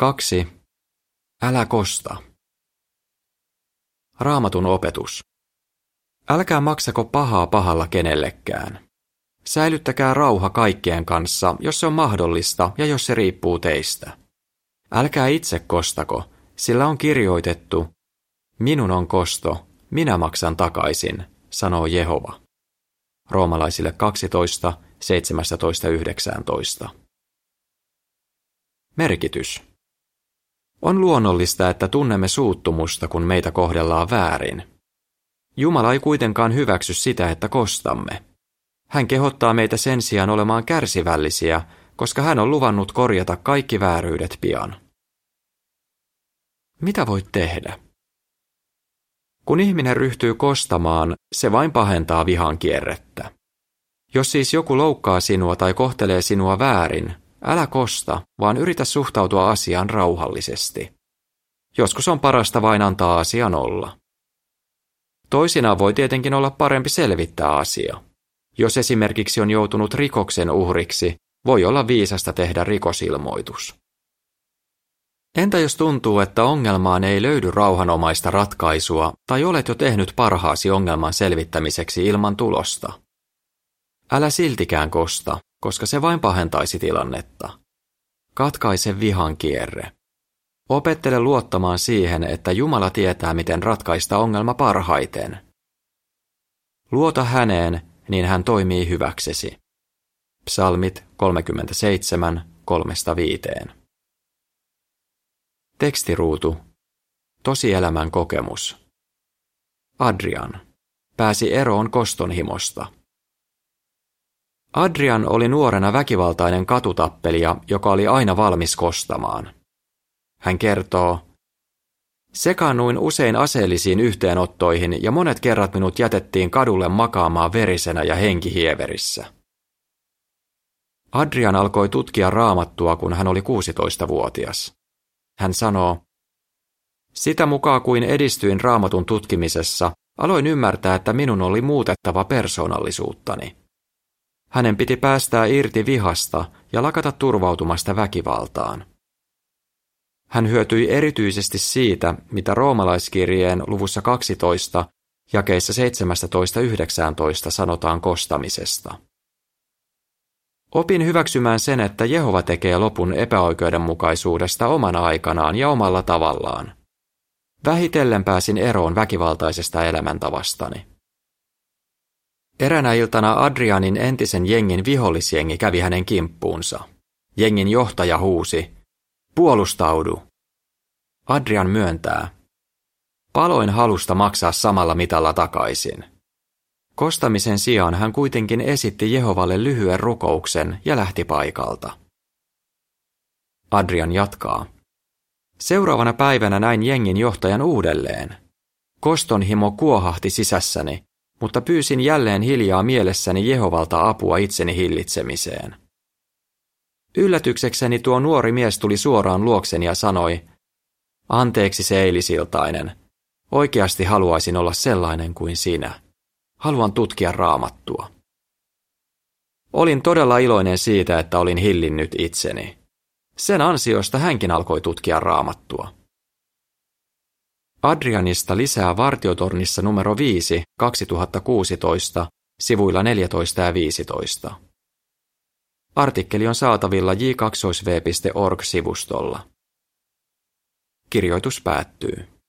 2. Älä kosta. Raamatun opetus. Älkää maksako pahaa pahalla kenellekään. Säilyttäkää rauha kaikkien kanssa, jos se on mahdollista ja jos se riippuu teistä. Älkää itse kostako, sillä on kirjoitettu, minun on kosto, minä maksan takaisin, sanoo Jehova. Roomalaisille 12, 17, 19. Merkitys. On luonnollista, että tunnemme suuttumusta, kun meitä kohdellaan väärin. Jumala ei kuitenkaan hyväksy sitä, että kostamme. Hän kehottaa meitä sen sijaan olemaan kärsivällisiä, koska hän on luvannut korjata kaikki vääryydet pian. Mitä voit tehdä? Kun ihminen ryhtyy kostamaan, se vain pahentaa vihan kierrettä. Jos siis joku loukkaa sinua tai kohtelee sinua väärin, älä kosta, vaan yritä suhtautua asiaan rauhallisesti. Joskus on parasta vain antaa asian olla. Toisinaan voi tietenkin olla parempi selvittää asia. Jos esimerkiksi on joutunut rikoksen uhriksi, voi olla viisasta tehdä rikosilmoitus. Entä jos tuntuu, että ongelmaan ei löydy rauhanomaista ratkaisua tai olet jo tehnyt parhaasi ongelman selvittämiseksi ilman tulosta? Älä siltikään kosta, koska se vain pahentaisi tilannetta. Katkaise vihan kierre. Opettele luottamaan siihen, että Jumala tietää, miten ratkaista ongelma parhaiten. Luota häneen, niin hän toimii hyväksesi. Psalmit 37, 3-5. Tekstiruutu. Tosielämän kokemus. Adrian. Pääsi eroon kostonhimosta. Adrian oli nuorena väkivaltainen katutappelija, joka oli aina valmis kostamaan. Hän kertoo, Sekaannuin usein aseellisiin yhteenottoihin ja monet kerrat minut jätettiin kadulle makaamaan verisenä ja henkihieverissä. Adrian alkoi tutkia raamattua, kun hän oli 16-vuotias. Hän sanoo, sitä mukaan kuin edistyin raamatun tutkimisessa, aloin ymmärtää, että minun oli muutettava persoonallisuuttani. Hänen piti päästää irti vihasta ja lakata turvautumasta väkivaltaan. Hän hyötyi erityisesti siitä, mitä roomalaiskirjeen luvussa 12, jakeissa 17-19 sanotaan kostamisesta. Opin hyväksymään sen, että Jehova tekee lopun epäoikeudenmukaisuudesta omana aikanaan ja omalla tavallaan. Vähitellen pääsin eroon väkivaltaisesta elämäntavastani. Eränä iltana Adrianin entisen jengin vihollisjengi kävi hänen kimppuunsa. Jengin johtaja huusi, puolustaudu. Adrian myöntää, paloin halusta maksaa samalla mitalla takaisin. Kostamisen sijaan hän kuitenkin esitti Jehovalle lyhyen rukouksen ja lähti paikalta. Adrian jatkaa. Seuraavana päivänä näin jengin johtajan uudelleen. Koston himo kuohahti sisässäni, mutta pyysin jälleen hiljaa mielessäni Jehovalta apua itseni hillitsemiseen. Yllätyksekseni tuo nuori mies tuli suoraan luokseni ja sanoi, anteeksi se eilisiltainen, oikeasti haluaisin olla sellainen kuin sinä. Haluan tutkia raamattua. Olin todella iloinen siitä, että olin hillinnyt itseni. Sen ansiosta hänkin alkoi tutkia raamattua. Adrianista lisää vartiotornissa numero 5 2016 sivuilla 14 ja 15. Artikkeli on saatavilla j2v.org-sivustolla. Kirjoitus päättyy.